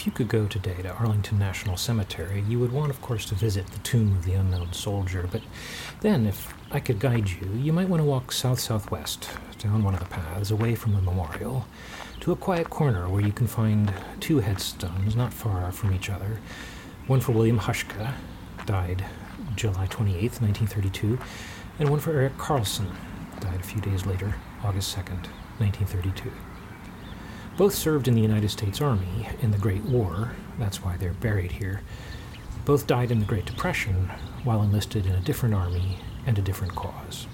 If you could go today to Arlington National Cemetery, you would want, of course, to visit the tomb of the unknown soldier. But then, if I could guide you, you might want to walk south southwest, down one of the paths, away from the memorial, to a quiet corner where you can find two headstones not far from each other. One for William Hushka, died July 28, 1932, and one for Eric Carlson, died a few days later, August 2nd, 1932. Both served in the United States Army in the Great War, that's why they're buried here. Both died in the Great Depression while enlisted in a different army and a different cause.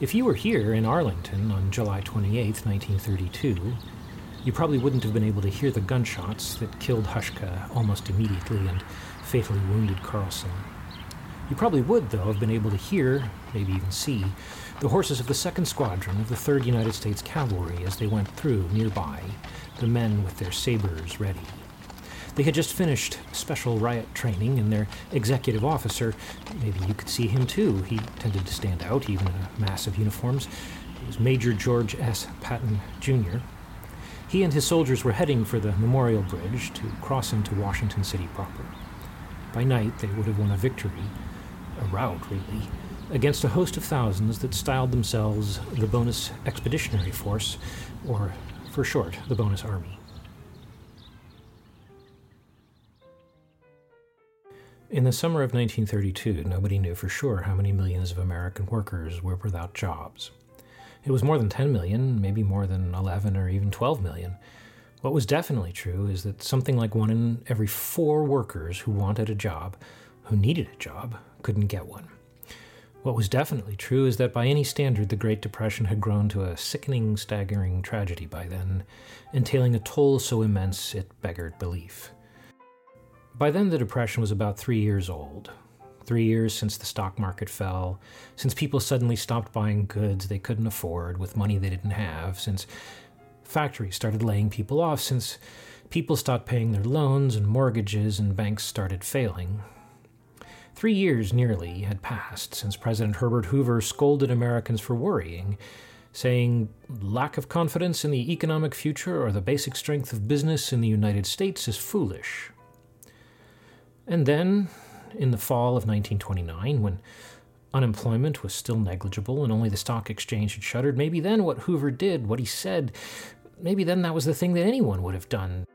If you were here in Arlington on July 28, 1932, you probably wouldn't have been able to hear the gunshots that killed Hushka almost immediately and fatally wounded Carlson. You probably would, though, have been able to hear, maybe even see, the horses of the 2nd Squadron of the 3rd United States Cavalry as they went through nearby, the men with their sabers ready. They had just finished special riot training, and their executive officer, maybe you could see him too, he tended to stand out even in a mass of uniforms, it was Major George S. Patton, Jr. He and his soldiers were heading for the Memorial Bridge to cross into Washington City proper. By night, they would have won a victory, a rout, really, against a host of thousands that styled themselves the Bonus Expeditionary Force, or, for short, the Bonus Army. In the summer of 1932, nobody knew for sure how many millions of American workers were without jobs. It was more than 10 million, maybe more than 11 or even 12 million. What was definitely true is that something like one in every four workers who wanted a job, who needed a job, couldn't get one. What was definitely true is that by any standard, the Great Depression had grown to a sickening, staggering tragedy by then, entailing a toll so immense it beggared belief. By then, the Depression was about three years old. Three years since the stock market fell, since people suddenly stopped buying goods they couldn't afford with money they didn't have, since factories started laying people off, since people stopped paying their loans and mortgages and banks started failing, Three years nearly had passed since President Herbert Hoover scolded Americans for worrying, saying lack of confidence in the economic future or the basic strength of business in the United States is foolish. And then, in the fall of 1929, when unemployment was still negligible and only the stock exchange had shuttered, maybe then what Hoover did, what he said, maybe then that was the thing that anyone would have done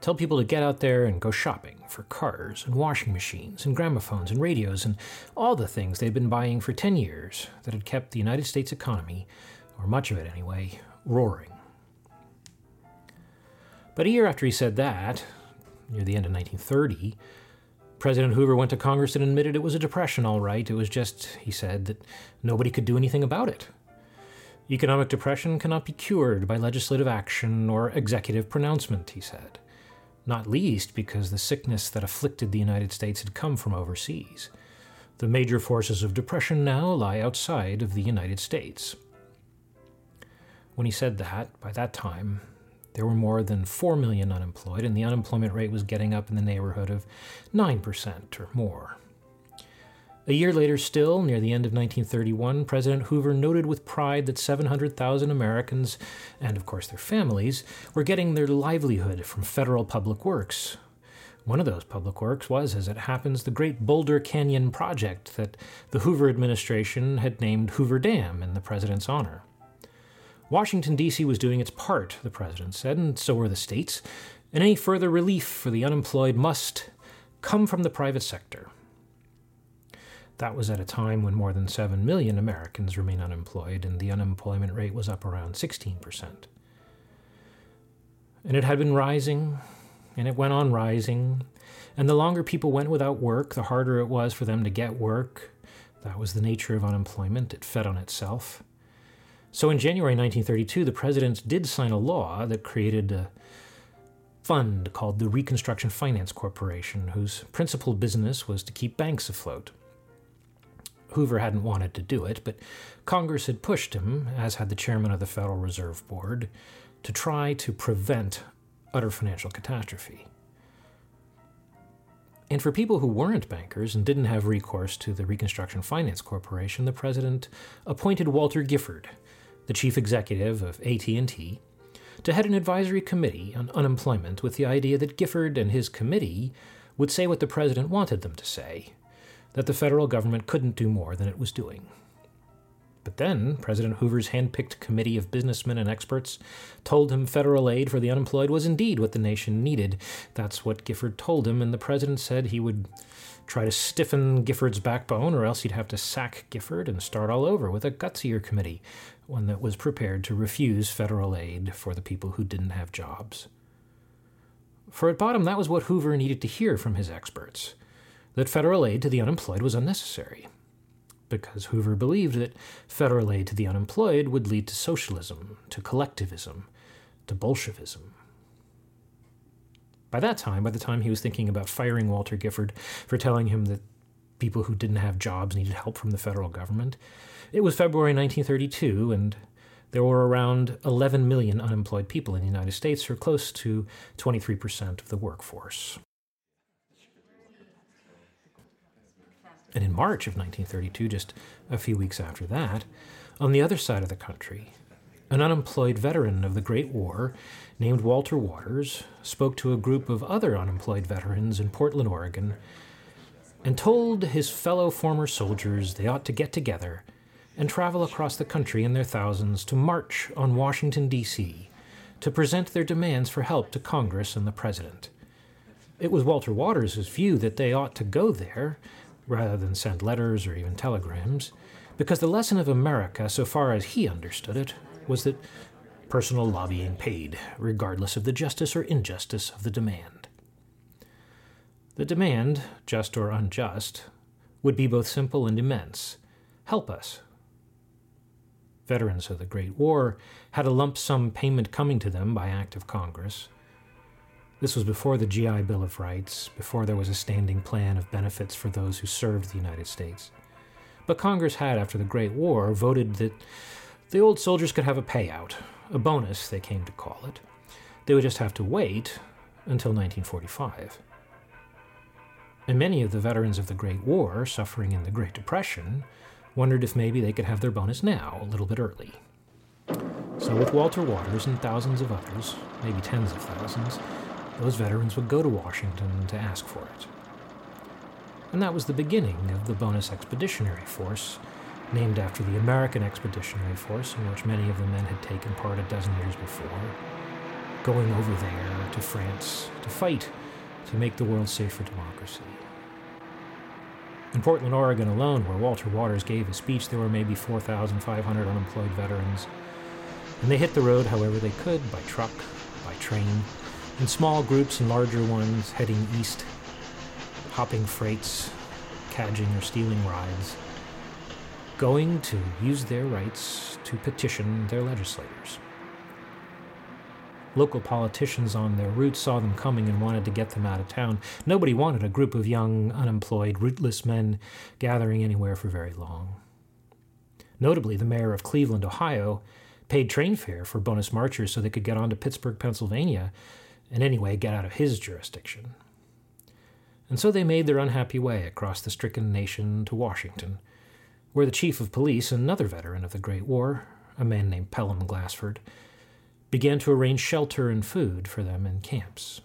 Tell people to get out there and go shopping for cars and washing machines and gramophones and radios and all the things they'd been buying for 10 years that had kept the United States economy, or much of it anyway, roaring. But a year after he said that, near the end of 1930, President Hoover went to Congress and admitted it was a depression, all right. It was just, he said, that nobody could do anything about it. Economic depression cannot be cured by legislative action or executive pronouncement, he said not least because the sickness that afflicted the United States had come from overseas. The major forces of depression now lie outside of the United States. When he said that, by that time, there were more than 4 million unemployed, and the unemployment rate was getting up in the neighborhood of 9% or more. A year later, still, near the end of 1931, President Hoover noted with pride that 700,000 Americans, and of course their families, were getting their livelihood from federal public works. One of those public works was, as it happens, the Great Boulder Canyon Project that the Hoover administration had named Hoover Dam in the president's honor. Washington, D.C. was doing its part, the president said, and so were the states, and any further relief for the unemployed must come from the private sector. That was at a time when more than 7 million Americans remain unemployed and the unemployment rate was up around 16%. And it had been rising, and it went on rising, and the longer people went without work, the harder it was for them to get work. That was the nature of unemployment, it fed on itself. So in January 1932, the president did sign a law that created a fund called the Reconstruction Finance Corporation, whose principal business was to keep banks afloat. Hoover hadn't wanted to do it, but Congress had pushed him, as had the chairman of the Federal Reserve Board, to try to prevent utter financial catastrophe. And for people who weren't bankers and didn't have recourse to the Reconstruction Finance Corporation, the president appointed Walter Gifford, the chief executive of AT&T, to head an advisory committee on unemployment with the idea that Gifford and his committee would say what the president wanted them to say that the federal government couldn't do more than it was doing. But then, President Hoover's hand-picked committee of businessmen and experts told him federal aid for the unemployed was indeed what the nation needed. That's what Gifford told him, and the president said he would try to stiffen Gifford's backbone, or else he'd have to sack Gifford and start all over with a gutsier committee, one that was prepared to refuse federal aid for the people who didn't have jobs. For at bottom, that was what Hoover needed to hear from his experts that federal aid to the unemployed was unnecessary because Hoover believed that federal aid to the unemployed would lead to socialism, to collectivism, to Bolshevism. By that time, by the time he was thinking about firing Walter Gifford for telling him that people who didn't have jobs needed help from the federal government, it was February 1932, and there were around 11 million unemployed people in the United States, or close to 23% of the workforce. And in March of 1932, just a few weeks after that, on the other side of the country, an unemployed veteran of the Great War named Walter Waters spoke to a group of other unemployed veterans in Portland, Oregon, and told his fellow former soldiers they ought to get together and travel across the country in their thousands to march on Washington, D.C., to present their demands for help to Congress and the President. It was Walter Waters' view that they ought to go there rather than send letters or even telegrams, because the lesson of America, so far as he understood it, was that personal lobbying paid, regardless of the justice or injustice of the demand. The demand, just or unjust, would be both simple and immense. Help us. Veterans of the Great War had a lump sum payment coming to them by act of Congress. This was before the GI Bill of Rights, before there was a standing plan of benefits for those who served the United States. But Congress had, after the Great War, voted that the old soldiers could have a payout, a bonus, they came to call it. They would just have to wait until 1945. And many of the veterans of the Great War, suffering in the Great Depression, wondered if maybe they could have their bonus now, a little bit early. So, with Walter Waters and thousands of others, maybe tens of thousands, those veterans would go to Washington to ask for it. And that was the beginning of the Bonus Expeditionary Force, named after the American Expeditionary Force, in which many of the men had taken part a dozen years before, going over there to France to fight to make the world safe for democracy. In Portland, Oregon alone, where Walter Waters gave his speech, there were maybe 4,500 unemployed veterans. And they hit the road however they could by truck, by train, in small groups and larger ones heading east, hopping freights, cadging or stealing rides, going to use their rights to petition their legislators. Local politicians on their route saw them coming and wanted to get them out of town. Nobody wanted a group of young, unemployed, rootless men gathering anywhere for very long. Notably, the mayor of Cleveland, Ohio, paid train fare for bonus marchers so they could get on to Pittsburgh, Pennsylvania, and anyway get out of his jurisdiction. And so they made their unhappy way across the stricken nation to Washington, where the chief of police, another veteran of the Great War, a man named Pelham Glassford, began to arrange shelter and food for them in camps.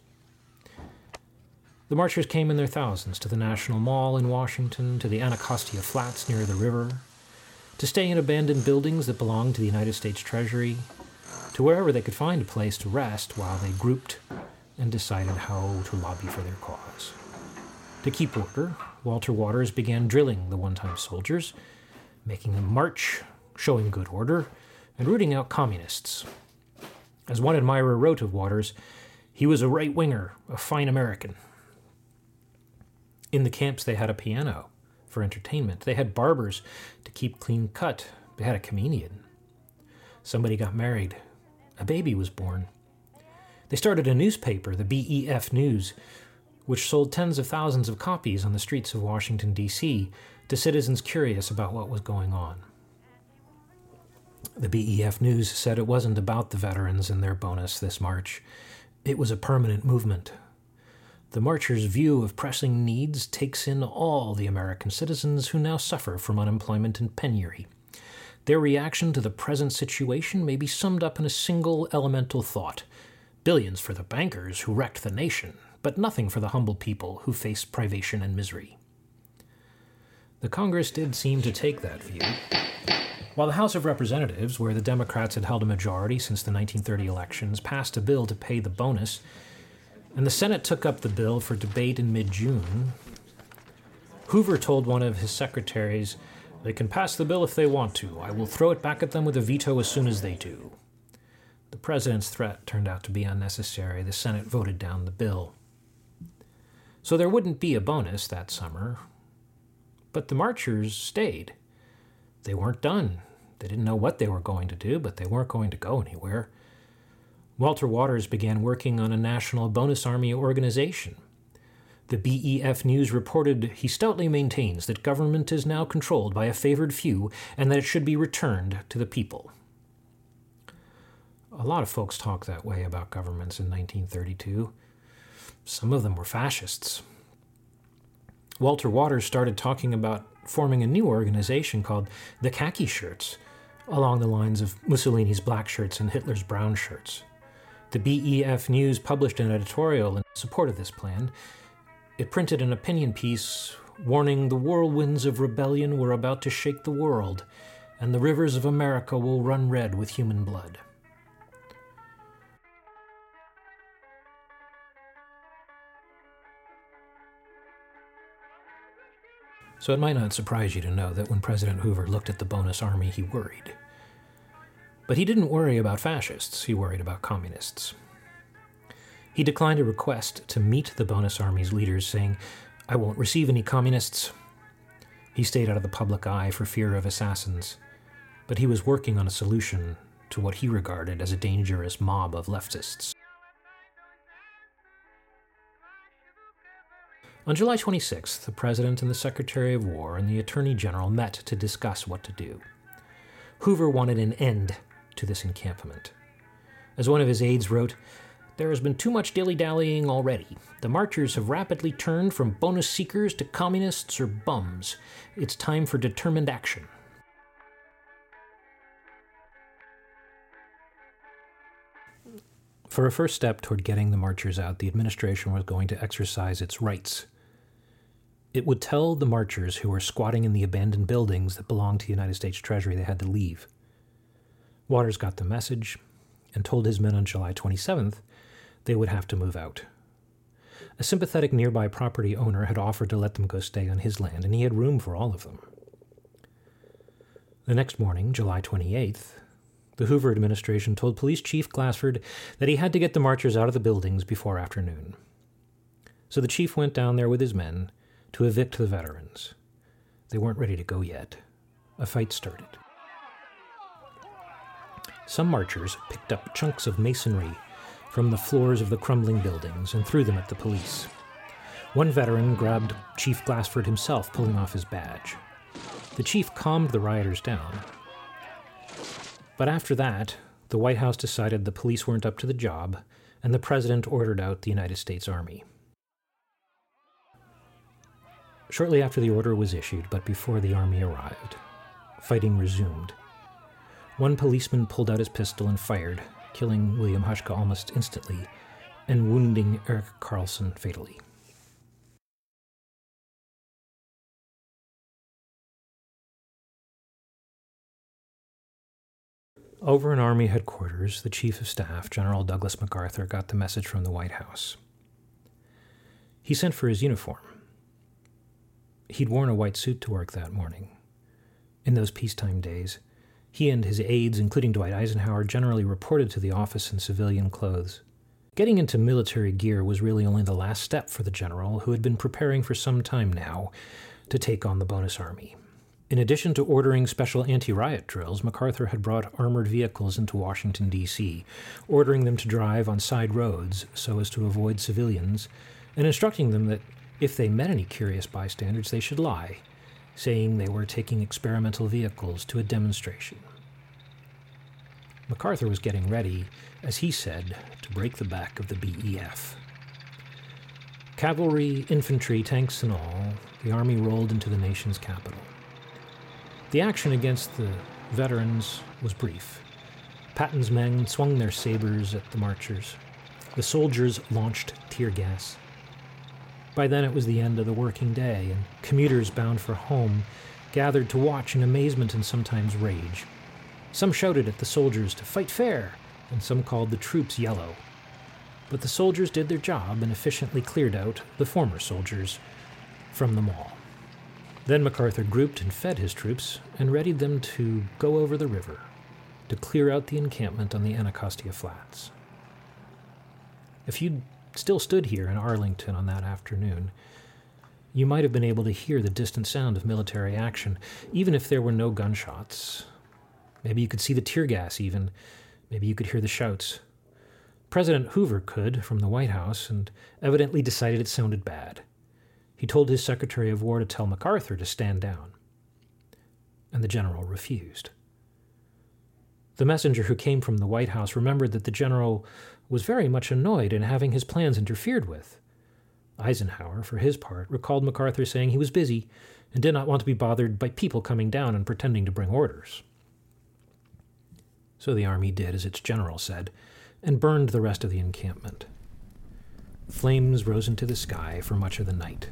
The marchers came in their thousands to the National Mall in Washington, to the Anacostia Flats near the river, to stay in abandoned buildings that belonged to the United States Treasury, to wherever they could find a place to rest while they grouped and decided how to lobby for their cause. To keep order, Walter Waters began drilling the one time soldiers, making them march, showing good order, and rooting out communists. As one admirer wrote of Waters, he was a right winger, a fine American. In the camps, they had a piano for entertainment. They had barbers to keep clean cut. They had a comedian. Somebody got married a baby was born. They started a newspaper, the BEF News, which sold tens of thousands of copies on the streets of Washington, D.C., to citizens curious about what was going on. The BEF News said it wasn't about the veterans and their bonus this March, it was a permanent movement. The marchers' view of pressing needs takes in all the American citizens who now suffer from unemployment and penury. Their reaction to the present situation may be summed up in a single elemental thought billions for the bankers who wrecked the nation, but nothing for the humble people who face privation and misery. The Congress did seem to take that view. While the House of Representatives, where the Democrats had held a majority since the 1930 elections, passed a bill to pay the bonus, and the Senate took up the bill for debate in mid June, Hoover told one of his secretaries, They can pass the bill if they want to. I will throw it back at them with a veto as soon as they do. The president's threat turned out to be unnecessary. The Senate voted down the bill. So there wouldn't be a bonus that summer. But the marchers stayed. They weren't done. They didn't know what they were going to do, but they weren't going to go anywhere. Walter Waters began working on a national bonus army organization. The BEF News reported he stoutly maintains that government is now controlled by a favored few and that it should be returned to the people. A lot of folks talk that way about governments in 1932. Some of them were fascists. Walter Waters started talking about forming a new organization called the Khaki Shirts, along the lines of Mussolini's black shirts and Hitler's brown shirts. The BEF News published an editorial in support of this plan. It printed an opinion piece warning the whirlwinds of rebellion were about to shake the world, and the rivers of America will run red with human blood. So it might not surprise you to know that when President Hoover looked at the bonus army, he worried. But he didn't worry about fascists, he worried about communists. He declined a request to meet the bonus army's leaders, saying, I won't receive any communists. He stayed out of the public eye for fear of assassins, but he was working on a solution to what he regarded as a dangerous mob of leftists. On July 26th, the President and the Secretary of War and the Attorney General met to discuss what to do. Hoover wanted an end to this encampment. As one of his aides wrote, there has been too much dilly dallying already. The marchers have rapidly turned from bonus seekers to communists or bums. It's time for determined action. For a first step toward getting the marchers out, the administration was going to exercise its rights it would tell the marchers who were squatting in the abandoned buildings that belonged to the United States Treasury they had to leave. Waters got the message and told his men on July 27th they would have to move out. A sympathetic nearby property owner had offered to let them go stay on his land, and he had room for all of them. The next morning, July 28th, the Hoover administration told Police Chief Glassford that he had to get the marchers out of the buildings before afternoon. So the chief went down there with his men to evict the veterans. They weren't ready to go yet. A fight started. Some marchers picked up chunks of masonry from the floors of the crumbling buildings and threw them at the police. One veteran grabbed Chief Glassford himself, pulling off his badge. The chief calmed the rioters down. But after that, the White House decided the police weren't up to the job, and the president ordered out the United States Army. Shortly after the order was issued, but before the army arrived, fighting resumed. One policeman pulled out his pistol and fired, killing William Hushka almost instantly and wounding Eric Carlson fatally. Over in Army headquarters, the Chief of Staff, General Douglas MacArthur, got the message from the White House. He sent for his uniform. He'd worn a white suit to work that morning. In those peacetime days, he and his aides, including Dwight Eisenhower, generally reported to the office in civilian clothes. Getting into military gear was really only the last step for the general, who had been preparing for some time now to take on the bonus army. In addition to ordering special anti riot drills, MacArthur had brought armored vehicles into Washington, D.C., ordering them to drive on side roads so as to avoid civilians, and instructing them that if they met any curious bystanders, they should lie, saying they were taking experimental vehicles to a demonstration. MacArthur was getting ready, as he said, to break the back of the BEF. Cavalry, infantry, tanks, and all, the army rolled into the nation's capital. The action against the veterans was brief. Patton's men swung their sabers at the marchers. The soldiers launched tear gas. By then it was the end of the working day, and commuters bound for home gathered to watch in amazement and sometimes rage. Some shouted at the soldiers to fight fair, and some called the troops yellow. But the soldiers did their job and efficiently cleared out the former soldiers from the mall. Then MacArthur grouped and fed his troops and readied them to go over the river to clear out the encampment on the Anacostia Flats. If you'd still stood here in Arlington on that afternoon, you might have been able to hear the distant sound of military action, even if there were no gunshots. Maybe you could see the tear gas, even. Maybe you could hear the shouts. President Hoover could from the White House and evidently decided it sounded bad. He told his Secretary of War to tell MacArthur to stand down. And the general refused. The messenger who came from the White House remembered that the general was very much annoyed in having his plans interfered with. Eisenhower, for his part, recalled MacArthur saying he was busy and did not want to be bothered by people coming down and pretending to bring orders. So the army did as its general said, and burned the rest of the encampment. Flames rose into the sky for much of the night.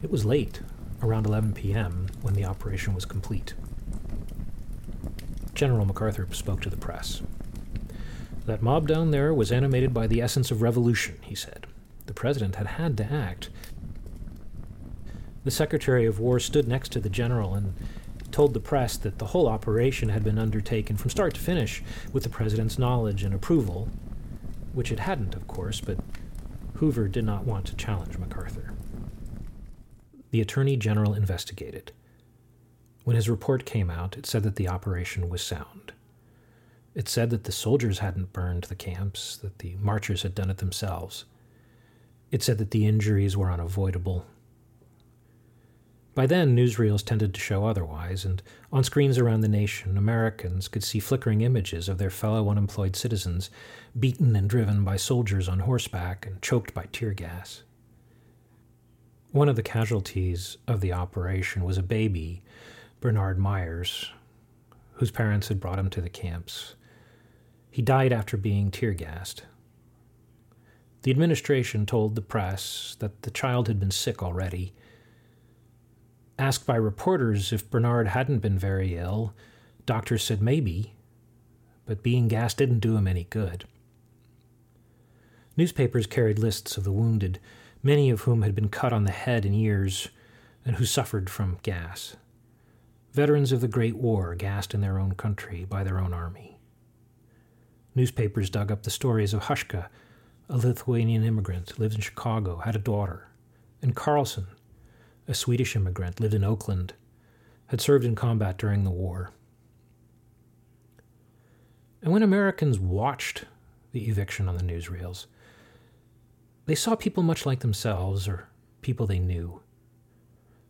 It was late, around 11 p.m., when the operation was complete. General MacArthur spoke to the press. That mob down there was animated by the essence of revolution, he said. The president had had to act. The Secretary of War stood next to the general and told the press that the whole operation had been undertaken from start to finish with the president's knowledge and approval, which it hadn't, of course, but Hoover did not want to challenge MacArthur. The Attorney General investigated. When his report came out, it said that the operation was sound. It said that the soldiers hadn't burned the camps, that the marchers had done it themselves. It said that the injuries were unavoidable. By then, newsreels tended to show otherwise, and on screens around the nation, Americans could see flickering images of their fellow unemployed citizens beaten and driven by soldiers on horseback and choked by tear gas. One of the casualties of the operation was a baby, Bernard Myers, whose parents had brought him to the camps. He died after being tear gassed. The administration told the press that the child had been sick already. Asked by reporters if Bernard hadn't been very ill, doctors said maybe, but being gassed didn't do him any good. Newspapers carried lists of the wounded, many of whom had been cut on the head and ears, and who suffered from gas. Veterans of the Great War gassed in their own country by their own army. Newspapers dug up the stories of Hushka, a Lithuanian immigrant, lived in Chicago, had a daughter, and Carlson, a Swedish immigrant, lived in Oakland, had served in combat during the war. And when Americans watched the eviction on the newsreels, they saw people much like themselves or people they knew.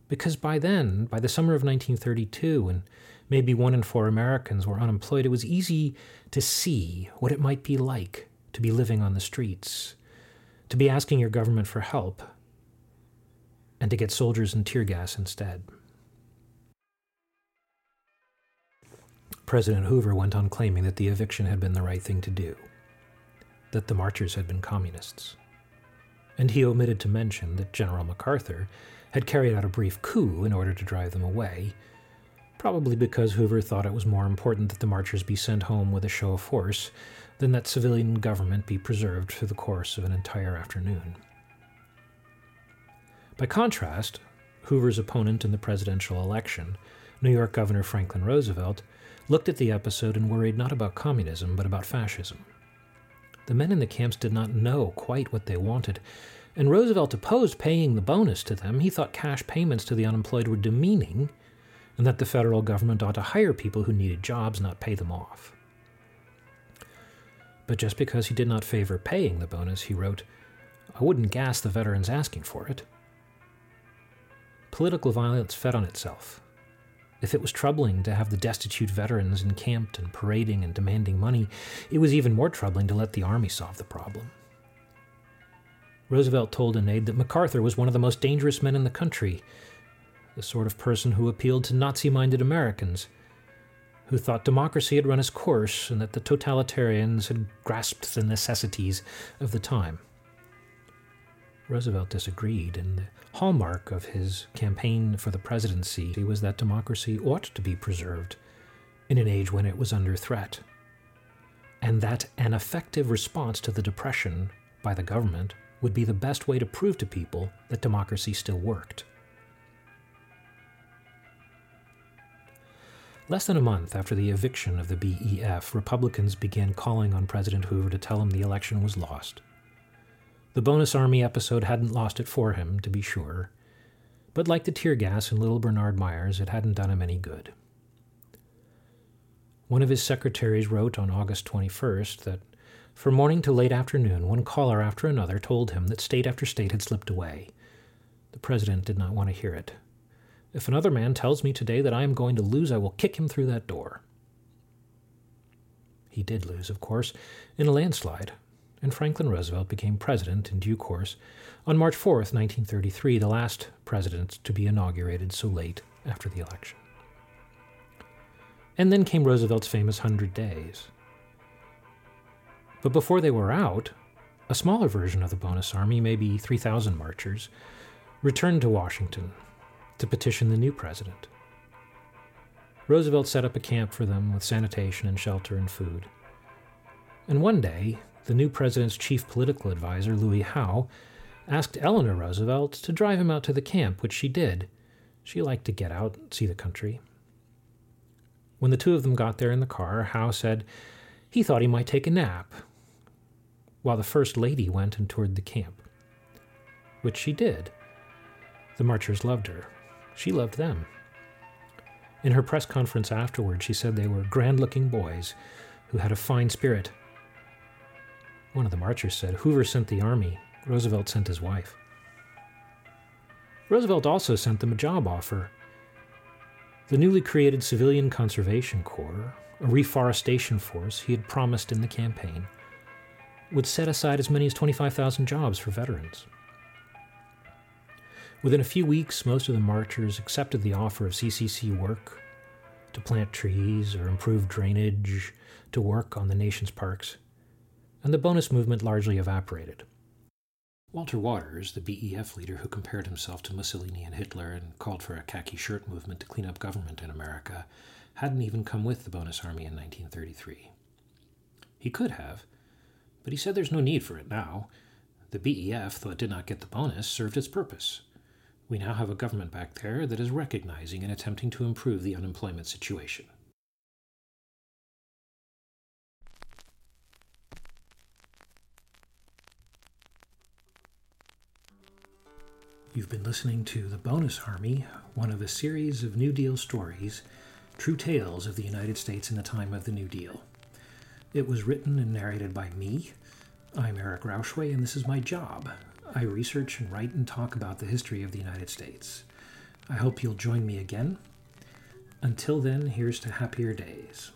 Because by then, by the summer of 1932, when maybe one in four Americans were unemployed, it was easy to see what it might be like to be living on the streets, to be asking your government for help, and to get soldiers and tear gas instead. President Hoover went on claiming that the eviction had been the right thing to do, that the marchers had been communists. And he omitted to mention that General MacArthur had carried out a brief coup in order to drive them away, probably because Hoover thought it was more important that the marchers be sent home with a show of force than that civilian government be preserved through the course of an entire afternoon. By contrast, Hoover's opponent in the presidential election, New York Governor Franklin Roosevelt, looked at the episode and worried not about communism, but about fascism. The men in the camps did not know quite what they wanted, and Roosevelt opposed paying the bonus to them. He thought cash payments to the unemployed were demeaning, and that the federal government ought to hire people who needed jobs, not pay them off. But just because he did not favor paying the bonus, he wrote, I wouldn't gas the veterans asking for it. Political violence fed on itself. If it was troubling to have the destitute veterans encamped and parading and demanding money, it was even more troubling to let the army solve the problem. Roosevelt told an aide that MacArthur was one of the most dangerous men in the country, the sort of person who appealed to Nazi minded Americans. who thought democracy had run its course and that the totalitarians had grasped the necessities of the time. Roosevelt disagreed, and the hallmark of his campaign for the presidency was that democracy ought to be preserved in an age when it was under threat, and that an effective response to the Depression by the government would be the best way to prove to people that democracy still worked. Less than a month after the eviction of the BEF, Republicans began calling on President Hoover to tell him the election was lost. The bonus army episode hadn't lost it for him, to be sure, but like the tear gas in Little Bernard Myers, it hadn't done him any good. One of his secretaries wrote on August 21st that from morning to late afternoon, one caller after another told him that state after state had slipped away. The president did not want to hear it. If another man tells me today that I am going to lose, I will kick him through that door. He did lose, of course, in a landslide, and Franklin Roosevelt became president in due course on March 4, 1933, the last president to be inaugurated so late after the election. And then came Roosevelt's famous Hundred Days. But before they were out, a smaller version of the bonus army, maybe 3,000 marchers, returned to Washington to petition the new president. Roosevelt set up a camp for them with sanitation and shelter and food. And one day, the new president's chief political advisor, Louis Howe, asked Eleanor Roosevelt to drive him out to the camp, which she did. She liked to get out and see the country. When the two of them got there in the car, Howe said he thought he might take a nap, while the First Lady went and toured the camp. Which she did. The marchers loved her. She loved them. In her press conference afterward, she said they were grand looking boys who had a fine spirit. One of the marchers said Hoover sent the army, Roosevelt sent his wife. Roosevelt also sent them a job offer. The newly created Civilian Conservation Corps, a reforestation force he had promised in the campaign, would set aside as many as 25,000 jobs for veterans. Within a few weeks, most of the marchers accepted the offer of CCC work to plant trees or improve drainage, to work on the nation's parks, and the bonus movement largely evaporated. Walter Waters, the BEF leader who compared himself to Mussolini and Hitler and called for a khaki shirt movement to clean up government in America, hadn't even come with the bonus army in 1933. He could have, but he said there's no need for it now. The BEF, though it did not get the bonus, served its purpose. We now have a government back there that is recognizing and attempting to improve the unemployment situation. You've been listening to The Bonus Army, one of a series of New Deal stories, true tales of the United States in the time of the New Deal. It was written and narrated by me. I'm Eric Rauchway, and this is my job. I research and write and talk about the history of the United States. I hope you'll join me again. Until then, here's to happier days.